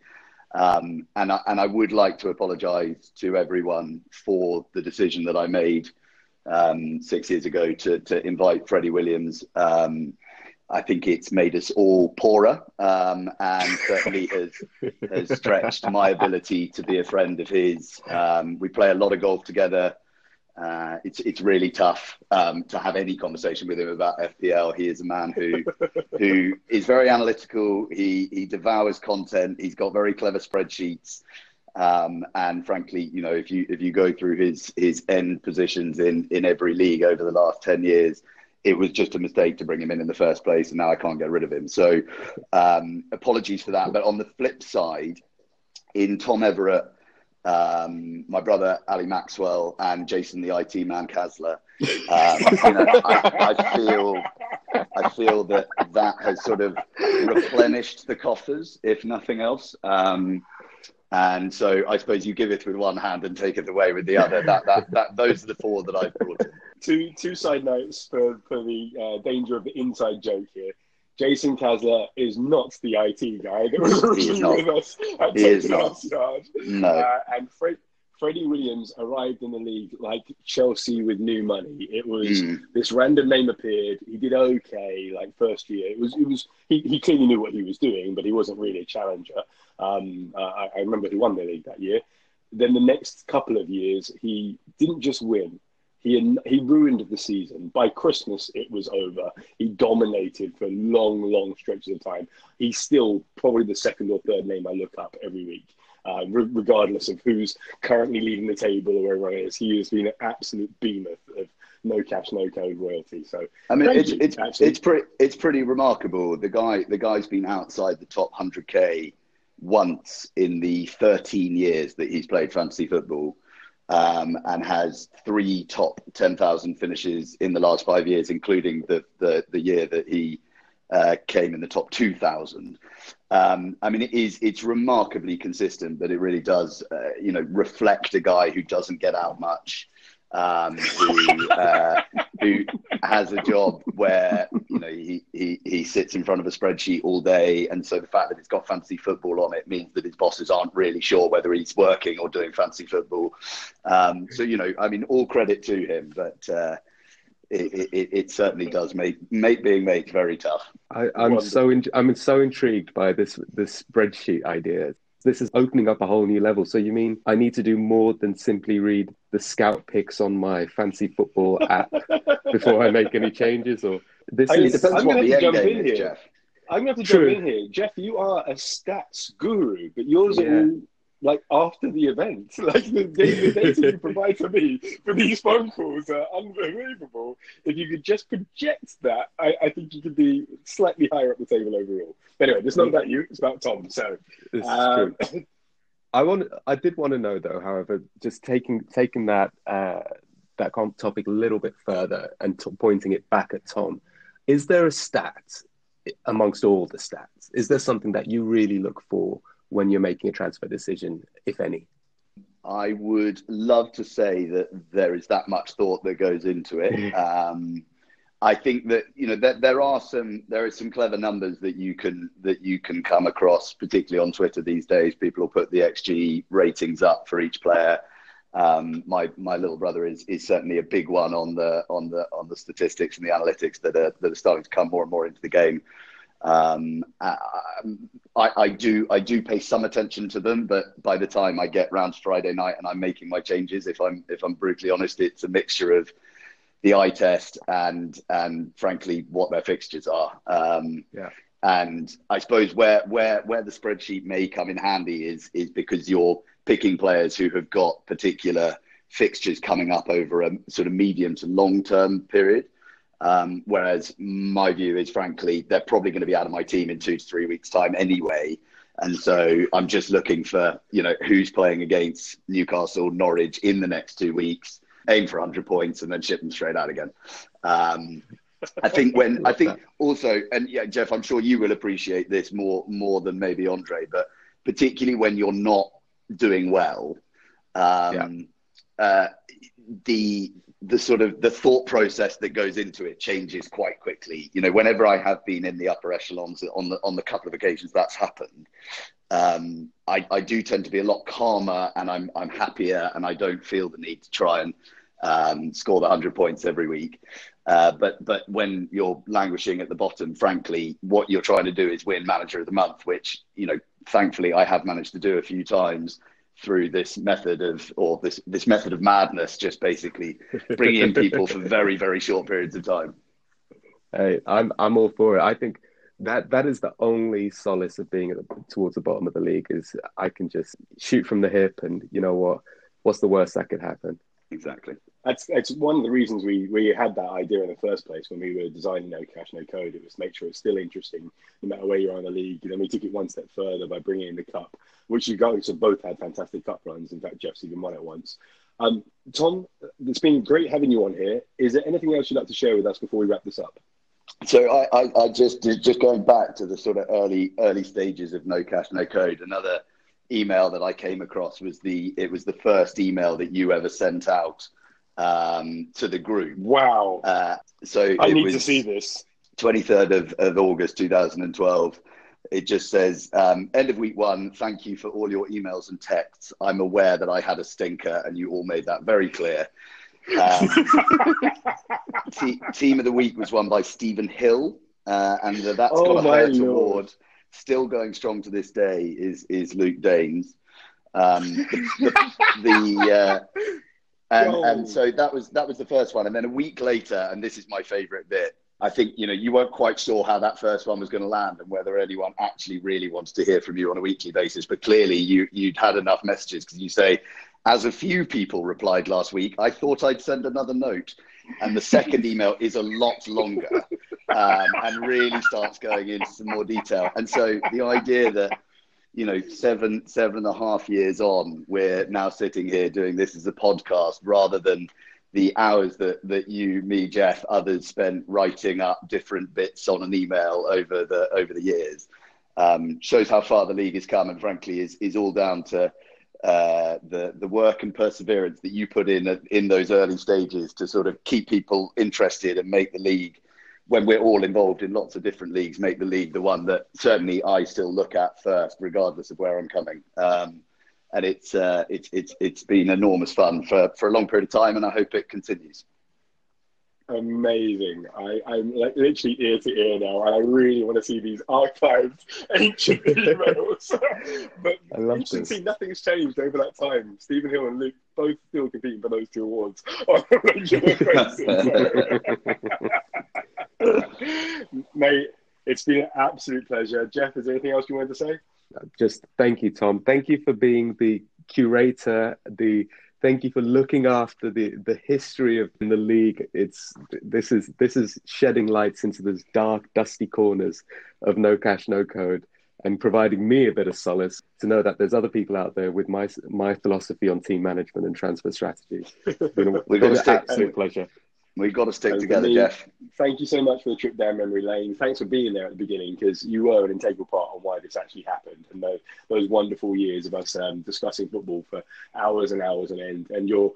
um, and I, and I would like to apologise to everyone for the decision that I made um, six years ago to to invite Freddie Williams. Um, I think it's made us all poorer, um, and certainly has has stretched my ability to be a friend of his. Um, we play a lot of golf together. Uh, it's it's really tough um, to have any conversation with him about FPL. He is a man who who is very analytical. He he devours content. He's got very clever spreadsheets. Um, and frankly, you know, if you if you go through his his end positions in in every league over the last ten years, it was just a mistake to bring him in in the first place, and now I can't get rid of him. So, um, apologies for that. But on the flip side, in Tom Everett, um, my brother Ali Maxwell, and Jason the IT man Kasler, um, you know, I, I, feel I feel that that has sort of replenished the coffers, if nothing else. Um, and so I suppose you give it with one hand and take it away with the other. That, that, that, those are the four that I've brought in. Two, two side notes for, for the uh, danger of the inside joke here. Jason Kasler is not the IT guy that was originally with us at he is not. No. Uh, and Fred, Freddie Williams arrived in the league like Chelsea with new money. It was mm. this random name appeared. He did okay, like first year. It was it was he, he clearly knew what he was doing, but he wasn't really a challenger. Um, uh, I, I remember he won the league that year. Then the next couple of years, he didn't just win. He, he ruined the season. By Christmas, it was over. He dominated for long, long stretches of time. He's still probably the second or third name I look up every week, uh, re- regardless of who's currently leading the table or wherever it is. He has been an absolute behemoth of no cash, no code royalty. So I mean, it's you, it's it's pretty it's pretty remarkable. The guy the guy's been outside the top hundred k once in the 13 years that he's played fantasy football um, and has three top 10,000 finishes in the last five years, including the, the, the year that he uh, came in the top 2,000. Um, I mean, it is it's remarkably consistent, but it really does, uh, you know, reflect a guy who doesn't get out much um, who uh, who has a job where you know he, he he sits in front of a spreadsheet all day, and so the fact that it's got fantasy football on it means that his bosses aren't really sure whether he's working or doing fantasy football. Um, so you know, I mean, all credit to him, but. Uh, it, it, it, certainly does make, make being mate very tough. I, am so in, I'm so intrigued by this this spreadsheet idea. This is opening up a whole new level. So you mean I need to do more than simply read the scout picks on my fancy football app before I make any changes, or this I, is it depends I'm what the end game is, Jeff. I'm going to have to True. jump in here, Jeff. You are a stats guru, but yours yeah. are all like after the event. Like the, the data you provide to me for these phone calls are unbelievable. If you could just project that, I, I think you could be slightly higher up the table overall. But anyway, it's not about you; it's about Tom. So, um, I want. I did want to know though. However, just taking taking that uh, that topic a little bit further and t- pointing it back at Tom, is there a stat amongst all the stats? Is there something that you really look for? When you're making a transfer decision, if any? I would love to say that there is that much thought that goes into it. Um, I think that you know that there are some there are some clever numbers that you can that you can come across, particularly on Twitter these days. People will put the XG ratings up for each player. Um, my my little brother is is certainly a big one on the on the on the statistics and the analytics that are that are starting to come more and more into the game. Um, I, I, do I do pay some attention to them, but by the time I get round to Friday night and I'm making my changes, if I'm if I'm brutally honest, it's a mixture of the eye test and and frankly what their fixtures are. Um, yeah. And I suppose where where where the spreadsheet may come in handy is is because you're picking players who have got particular fixtures coming up over a sort of medium to long term period. Um, whereas my view is, frankly, they're probably going to be out of my team in two to three weeks' time anyway. And so I'm just looking for, you know, who's playing against Newcastle, Norwich in the next two weeks, aim for 100 points, and then ship them straight out again. Um, I think when I think also, and yeah, Jeff, I'm sure you will appreciate this more more than maybe Andre, but particularly when you're not doing well, um, yeah. uh, the the sort of the thought process that goes into it changes quite quickly. You know, whenever I have been in the upper echelons on the on the couple of occasions that's happened, um, I, I do tend to be a lot calmer and I'm I'm happier and I don't feel the need to try and um, score the hundred points every week. Uh, but but when you're languishing at the bottom, frankly, what you're trying to do is win manager of the month, which you know, thankfully, I have managed to do a few times through this method of or this this method of madness, just basically bringing in people for very very short periods of time. Hey, I'm I'm all for it. I think that that is the only solace of being the, towards the bottom of the league is I can just shoot from the hip, and you know what? What's the worst that could happen? Exactly. That's that's one of the reasons we, we had that idea in the first place when we were designing No Cash No Code. It was to make sure it's still interesting no matter where you are in the league. And then we took it one step further by bringing in the cup, which you guys have both had fantastic cup runs. In fact, Jeff's even won it once. Um, Tom, it's been great having you on here. Is there anything else you'd like to share with us before we wrap this up? So I, I, I just just going back to the sort of early early stages of No Cash No Code. Another email that I came across was the it was the first email that you ever sent out um, to the group. Wow! Uh, so I need to see this. Twenty third of, of August, two thousand and twelve. It just says, um, end of week one, thank you for all your emails and texts. I'm aware that I had a stinker, and you all made that very clear. Um, team of the week was won by Stephen Hill, uh, and that's oh got a Hurt award still going strong to this day is is Luke Danes. Um, the, the, the uh, and, and so that was that was the first one, and then a week later, and this is my favourite bit. I think you know you weren't quite sure how that first one was going to land and whether anyone actually really wants to hear from you on a weekly basis. But clearly, you you'd had enough messages because you say, as a few people replied last week, I thought I'd send another note. And the second email is a lot longer um, and really starts going into some more detail. And so the idea that, you know, seven, seven and a half years on, we're now sitting here doing this as a podcast rather than the hours that, that you, me, Jeff, others spent writing up different bits on an email over the over the years um, shows how far the league has come, and frankly, is is all down to uh, the the work and perseverance that you put in in those early stages to sort of keep people interested and make the league when we're all involved in lots of different leagues make the league the one that certainly I still look at first regardless of where I'm coming. Um, and it's uh, it's it's it's been enormous fun for for a long period of time and I hope it continues amazing. I, I'm like literally ear to ear now, and I really want to see these archived ancient emails. but I love this. see nothing's changed over that time. Stephen Hill and Luke both still competing for those two awards on a regular basis. Mate, it's been an absolute pleasure. Jeff, is there anything else you wanted to say? Just thank you, Tom. Thank you for being the curator, the thank you for looking after the the history of the league. It's this is this is shedding lights into those dark, dusty corners of no cash, no code, and providing me a bit of solace to know that there's other people out there with my my philosophy on team management and transfer strategies. It's been, an absolute pleasure. We've got to stick and together, me, Jeff. Thank you so much for the trip down memory lane. Thanks for being there at the beginning because you were an integral part on why this actually happened and those, those wonderful years of us um, discussing football for hours and hours on end. And your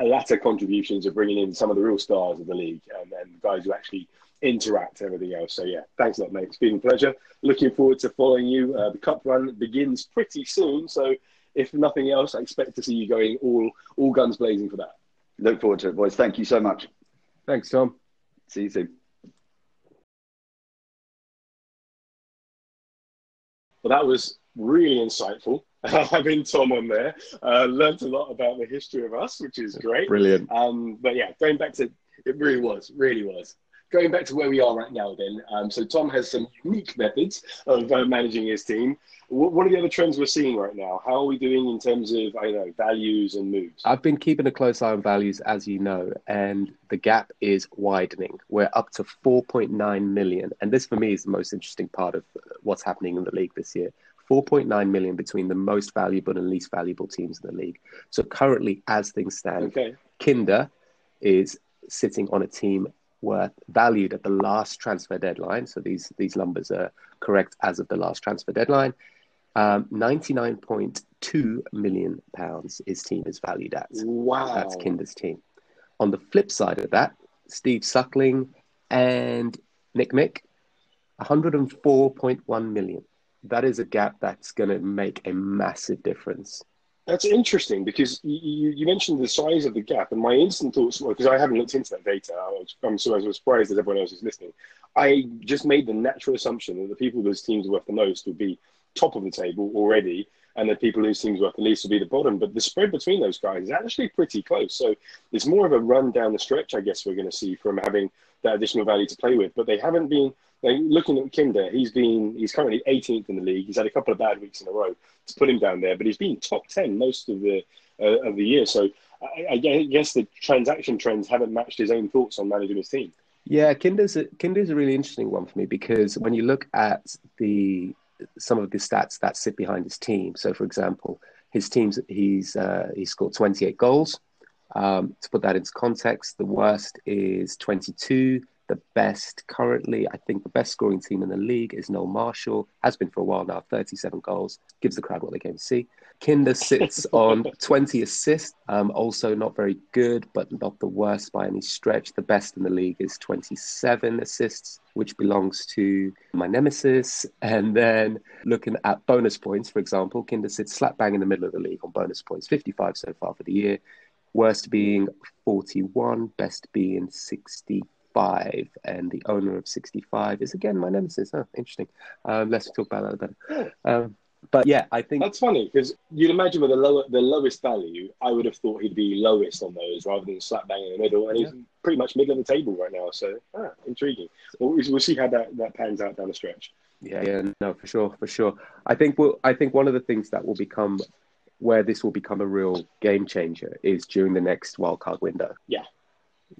latter contributions of bringing in some of the real stars of the league and, and guys who actually interact and everything else. So, yeah, thanks a lot, mate. It's been a pleasure. Looking forward to following you. Uh, the cup run begins pretty soon. So, if nothing else, I expect to see you going all, all guns blazing for that. Look forward to it, boys. Thank you so much. Thanks, Tom. See you soon. Well, that was really insightful. Having Tom on there, uh, learned a lot about the history of us, which is great. Brilliant. Um, but yeah, going back to it, really was, really was going back to where we are right now, then, um, so Tom has some unique methods of uh, managing his team. What, what, are the other trends we're seeing right now? How are we doing in terms of, I know, values and moves? I've been keeping a close eye on values, as you know, and the gap is widening. We're up to 4.9 million. And this, for me, is the most interesting part of what's happening in the league this year. 4.9 million between the most valuable and least valuable teams in the league. So currently, as things stand, okay. Kinder is sitting on a team worth valued at the last transfer deadline. So these these numbers are correct as of the last transfer deadline. Um, 99.2 million pounds his team is valued at. Wow. That's Kinder's team. On the flip side of that, Steve Suckling and Nick Mick, 104.1 million. That is a gap that's going to make a massive difference. That's interesting because you, you, mentioned the size of the gap, and my instant thoughts were because I haven't looked into that data. I I'm so I was surprised as everyone else is listening. I just made the natural assumption that the people whose teams are worth the most would be top of the table already, and the people whose teams worth the least would be the bottom. But the spread between those guys is actually pretty close. So it's more of a run down the stretch, I guess, we're going to see from having that additional value to play with. But they haven't been like, looking at Kinder. He's been he's currently 18th in the league. He's had a couple of bad weeks in a row to put him down there, but he's been top 10 most of the uh, of the year. So I, I, guess the transaction trends haven't matched his own thoughts on managing his team. Yeah, Kinder's a, Kinder's a really interesting one for me because when you look at the some of the stats that sit behind his team. So, for example, his team's he's uh, he scored 28 goals. Um, to put that into context, the worst is 22. The best currently, I think the best scoring team in the league is Noel Marshall, has been for a while now, 37 goals. Gives the crowd what they came to see. Kinder sits on 20 assists, um, also not very good, but not the worst by any stretch. The best in the league is 27 assists, which belongs to my nemesis. And then looking at bonus points, for example, Kinder sits slap bang in the middle of the league on bonus points, 55 so far for the year. Worst being 41, best being 65, and the owner of 65 is again my nemesis. Oh, interesting. Um, let's talk about that better. Um, but yeah, I think that's funny because you'd imagine with the lower, the lowest value, I would have thought he'd be lowest on those rather than slap bang in the middle, and yeah. he's pretty much middle of the table right now. So ah, intriguing. Well, we'll see how that, that pans out down the stretch. Yeah, yeah, no, for sure, for sure. I think we'll, I think one of the things that will become where this will become a real game changer is during the next wildcard window. Yeah,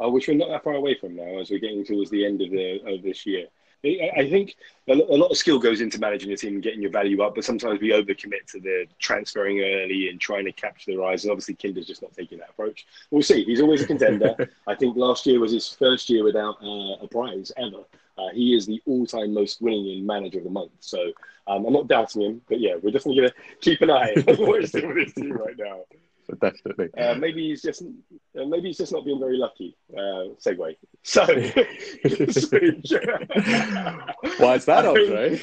uh, which we're not that far away from now as we're getting towards the end of the of this year. I think a lot of skill goes into managing a team and getting your value up, but sometimes we overcommit to the transferring early and trying to capture the rise. And obviously, Kinder's just not taking that approach. We'll see. He's always a contender. I think last year was his first year without uh, a prize ever. Uh, he is the all-time most winning manager of the month. So um, I'm not doubting him, but yeah, we're definitely going to keep an eye on what he's doing with his team right now. definitely. Uh, maybe he's just uh, maybe he's just not being very lucky. Uh, segue. So, why is that, Andre?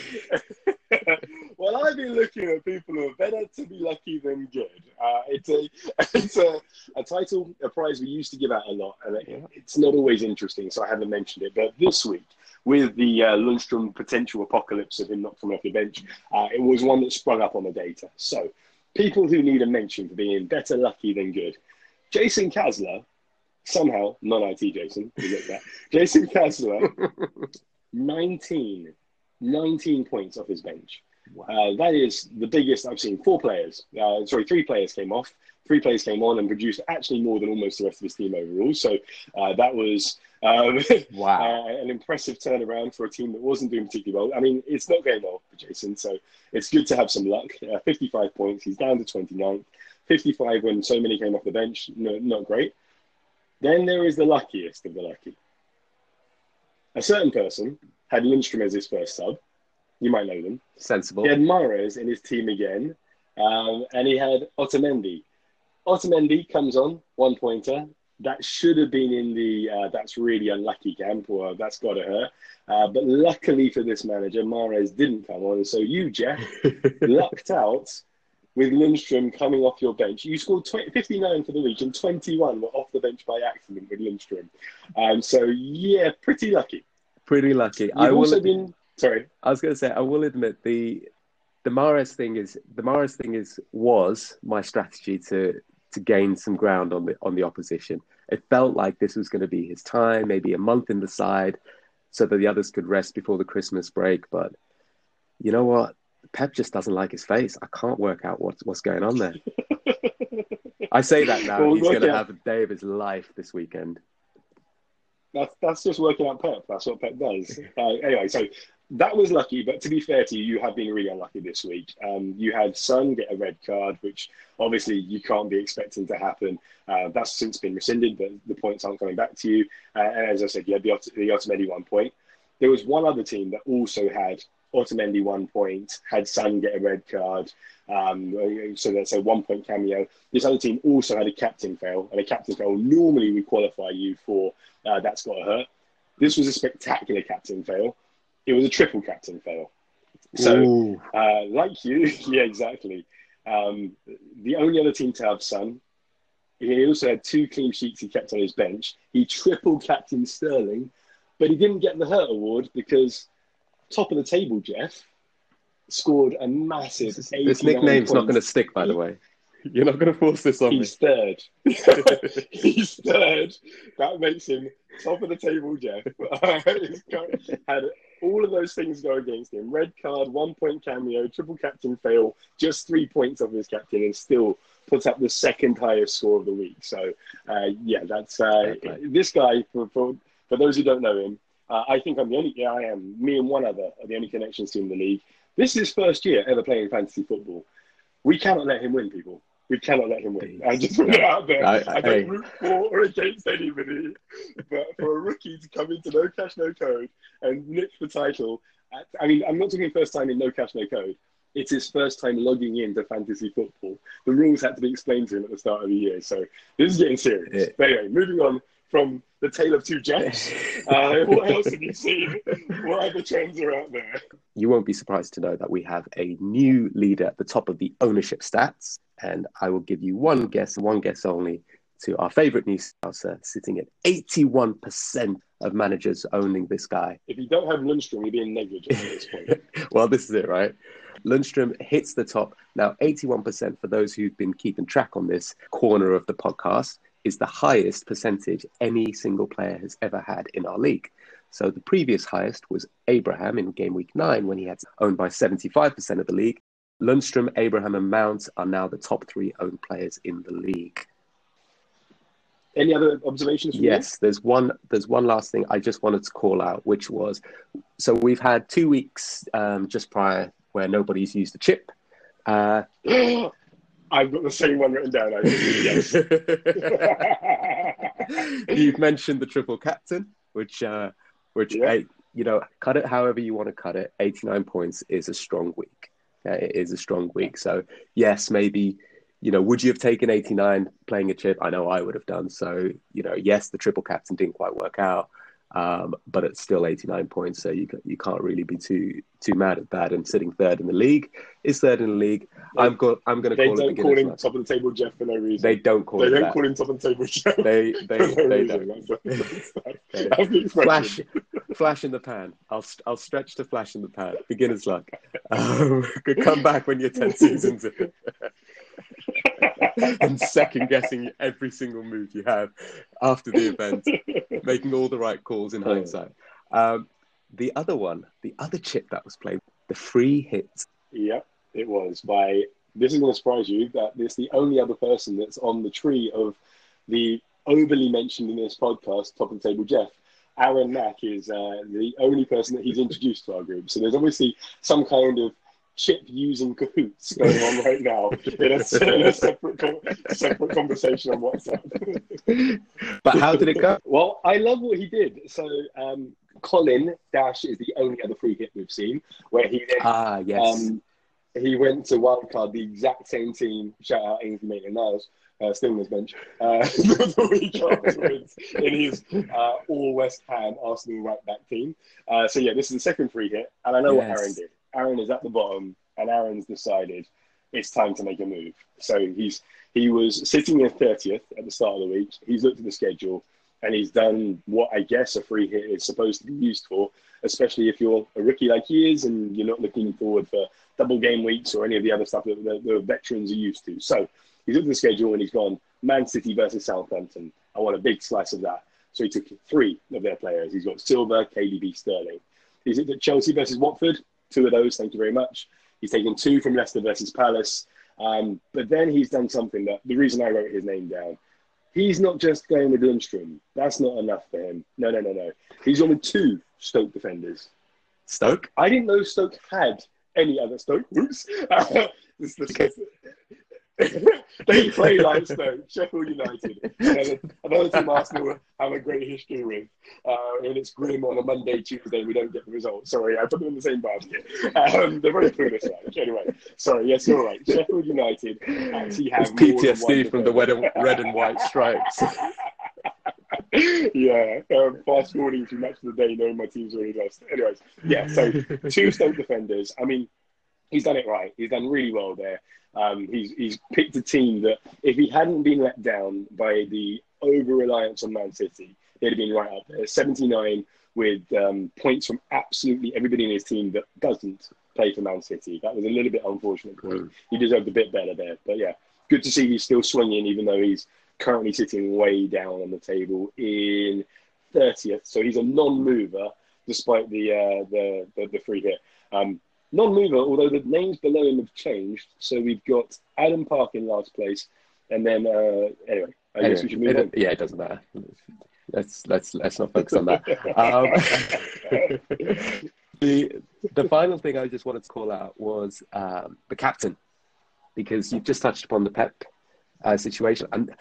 well, I've been looking at people who are better to be lucky than good. Uh, it's a it's a, a title, a prize we used to give out a lot, and it, it's not always interesting, so I haven't mentioned it. But this week, with the uh, Lundstram potential apocalypse of him not coming off the bench, uh, it was one that sprung up on the data. So people who need a mention for being better lucky than good. Jason Kasler, somehow, non IT Jason. Jason Kasler, 19, 19 points off his bench. Wow. Uh, that is the biggest I've seen. Four players, uh, sorry, three players came off. Three players came on and produced actually more than almost the rest of his team overall. So uh, that was um, wow. uh, an impressive turnaround for a team that wasn't doing particularly well. I mean, it's not going well for Jason, so it's good to have some luck. Uh, 55 points, he's down to 29. 55 when so many came off the bench, no, not great. Then there is the luckiest of the lucky. A certain person had Lundstram as his first sub. You might know them. Sensible. He had Mahrez in his team again, um, and he had Otamendi. Otamendi comes on, one pointer, that should have been in the uh, that's really unlucky camp or that's got to hurt. Uh, but luckily for this manager, Mahrez didn't come on. So you, Jeff, lucked out with Lundstram coming off your bench. You scored 20, 59 for the week and 21 were off the bench by accident with Lundstram. Um, so yeah, pretty lucky. Pretty lucky. You've I also will, been sorry. I was going to say I will admit the the Mahrez thing is the Mahrez thing is was my strategy to to gain some ground on the on the opposition. It felt like this was going to be his time, maybe a month in the side, so that the others could rest before the Christmas break. But you know what? Pep just doesn't like his face. I can't work out what's what's going on there. I say that now. Well, he's going to have a day of his life this weekend. That's that's just working out Pep. That's what Pep does. Uh, anyway, so that was lucky, but to be fair to you, you have been really unlucky this week. Um, you had Son get a red card, which obviously you can't be expecting to happen. Uh, that's since been rescinded, but the points aren't coming back to you. Uh, and as I said, you had the, the Otamendi one point. There was one other team that also had Otamendi one point, had Son get a red card. Um, so that's a one point cameo. This other team also had a captain fail, and a captain fail normally would qualify you for uh, that's got to hurt. This was a spectacular captain fail. It was a triple captain fail. So, uh, like you, yeah, exactly. Um, the only other team to have Son. He also had two clean sheets he kept on his bench. He triple captain Sterling, but he didn't get the hurt award because top of the table, Jeff scored a massive. This, this nickname's not going to stick, by the way. You're not going to force this on me. He's me. third. He's third. That makes him top of the table, Jeff. had all of those things go against him. Red card, one point cameo, triple captain fail, just three points off his captain, and still puts up the second highest score of the week. So, uh, yeah, that's uh, this guy. For, for, for those who don't know him, uh, I think I'm the only. Yeah, I am. Me and one other are the only connections to him in the league. This is his first year ever playing fantasy football. We cannot let him win, people. We cannot let him win. I just put it out there. I, I, I don't root for or against anybody, but for a rookie to come into no cash, no code and nick the title, I mean, I'm not talking first time in no cash, no code. It's his first time logging into fantasy football. The rules had to be explained to him at the start of the year, so this is getting serious. Yeah. But anyway, moving on from the tale of two Jeffs. Uh, what else have you seen? What other trends are out there? You won't be surprised to know that we have a new leader at the top of the ownership stats, and I will give you one guess, one guess only, to our favourite Newcastle, sitting at 81% of managers owning this guy. If you don't have Lundstram, you're being negligent at this point. well, this is it, right? Lundstram hits the top. Now, 81% for those who've been keeping track on this corner of the podcast is the highest percentage any single player has ever had in our league. So the previous highest was Abraham in game week nine when he had owned by 75% of the league. Lundstram, Abraham, and Mount are now the top three owned players in the league. Any other observations? yes, you? there's one. There's one last thing I just wanted to call out, which was so we've had two weeks um, just prior where nobody's used the chip. Uh, I've got the same one written down. yes. You've mentioned the triple captain, which, uh, which yeah. I, you know, cut it however you want to cut it. Eighty-nine points is a strong week. Uh, it is a strong week. So yes, maybe you know, would you have taken 89 playing a chip? I know I would have done. So, you know, yes, the triple captain didn't quite work out, um, but it's still 89 points, so you you can't really be too too mad at that. And sitting third in the league is third in the league. They, I'm go, I'm going to call it. They don't call him top of the table Jeff for no reason. They don't call. They don't that. call him top of the table Jeff. They they no they don't. flash flash in the pan. I'll I'll stretch to flash in the pan. Beginner's luck. Um, could come back when you're ten seasons in. and second guessing every single move you have after the event, making all the right calls in hindsight. Um, the other one, the other chip that was played, the free hit. Yep, it was by. This is going to surprise you that this the only other person that's on the tree of the overly mentioned in this podcast, top of the table Jeff. Aaron Mack is uh, the only person that he's introduced to our group. So there's obviously some kind of chip using cahoots going on right now in a, in a separate, separate conversation on WhatsApp. but how did it go? Well, I love what he did. So, um, Colin Dash is the only other free hit we've seen where he then, ah, yes. Um, he went to wildcard the exact same team. Shout out Ainsley Maitland Niles, uh, still on his bench. Uh, the week afterwards in his uh, all West Ham Arsenal right back team. Uh, so yeah, this is the second free hit, and I know yes. what Aaron did. Aaron is at the bottom, and Aaron's decided it's time to make a move. So he's he was sitting in thirtieth at the start of the week. He's looked at the schedule and he's done what I guess a free hit is supposed to be used for, especially if you're a rookie like he is and you're not looking forward for double game weeks or any of the other stuff that the, the veterans are used to. So he's looked at the schedule and he's gone Man City versus Southampton. I want a big slice of that. So he took three of their players. He's got Silva, KDB, Sterling. He's at Chelsea versus Watford two of those. Thank you very much. He's taken two from Leicester versus Palace. Um, but then he's done something that the reason I wrote his name down. He's not just going with Lundstram. That's not enough for him. No, no, no, no. He's on with two Stoke defenders. Stoke? I didn't know Stoke had any other Stoke. Oops. that's they play like Stoke, Sheffield United, another, another team Arsenal have a great history with, uh, and it's grim on a Monday, Tuesday. We don't get the result. Sorry, I put them in the same basket. Um, they're very clueless. Like. Anyway, sorry. Yes, you're right. Sheffield United actually have it's PTSD from the red and, red and white stripes. yeah, um, fast forwarding to match of the day, knowing my team's already lost. Anyways, yeah. So two Stoke defenders. I mean, he's done it right. He's done really well there. Um, he's he's picked a team that if he hadn't been let down by the over reliance on Man City, he'd have been right up there. 79 with um, points from absolutely everybody in his team that doesn't play for Man City. That was a little bit unfortunate for him. He deserved a bit better there. But yeah, good to see he's still swinging, even though he's currently sitting way down on the table in 30th. So he's a non-mover despite the uh, the, the, the free hit. Um, non-mover, although the names below him have changed. So we've got Adam Park in last place, and then uh, anyway, I anyway, guess we should move it, on. Yeah, it doesn't matter. Let's let's let's not focus on that. Um, the the final thing I just wanted to call out was um, the captain, because you've just touched upon the Pep uh, situation, and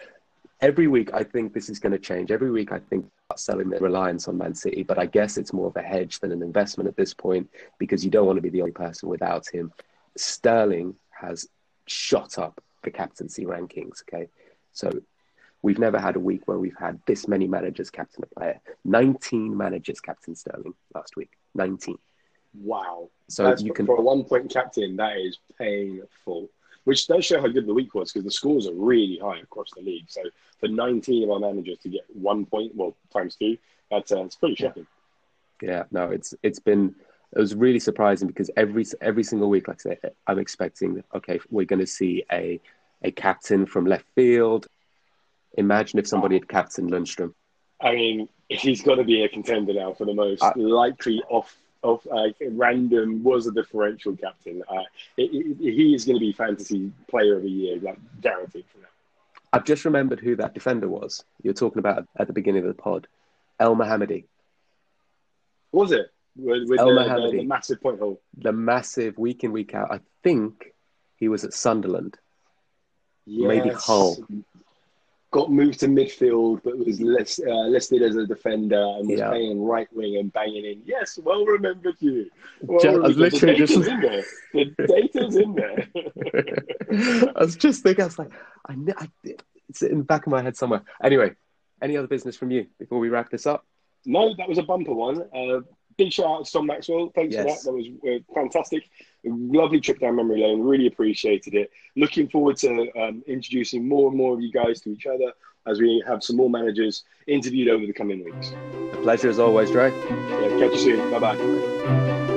every week I think this is going to change. Every week I think selling the reliance on Man City, but I guess it's more of a hedge than an investment at this point because you don't want to be the only person without him. Sterling has shot up the captaincy rankings. Okay, so we've never had a week where we've had this many managers captain a player. Nineteen managers captain Sterling last week. Nineteen. Wow. So That's you can for a one point captain. That is painful which does show how good the week was because the scores are really high across the league. So for 19 of our managers to get one point, well, times two, that's uh, it's pretty shocking. Yeah, no, it's it's been it was really surprising because every every single week, like I say, I'm expecting okay, we're going to see a a captain from left field. Imagine if somebody had captained Lundstram. I mean, he's got to be a contender now for the most uh, likely off of uh, random was a differential captain. Uh, it, it, he is going to be fantasy player of the year, like guaranteed for now. I've just remembered who that defender was. You're talking about at the beginning of the pod, Elmohamady. Was it with, with El the, the, the, massive point hole? The massive week in week out. I think he was at Sunderland. Yes. Maybe Hull got moved to midfield, but was list, uh, listed as a defender and was yeah. playing right wing and banging in. Yes, well remembered you. Well, just, remembered. literally the data's just... in there. The data's in there. I was just thinking, I was like, I, I, it's in the back of my head somewhere. Anyway, any other business from you before we wrap this up? No, that was a bumper one. Uh, big shout out to Tom Maxwell. Thanks yes. for that. That was uh, fantastic. Lovely trip down memory lane. Really appreciated it. Looking forward to um, introducing more and more of you guys to each other as we have some more managers interviewed over the coming weeks. A pleasure as always, Dre. Yeah, catch you soon. Bye bye.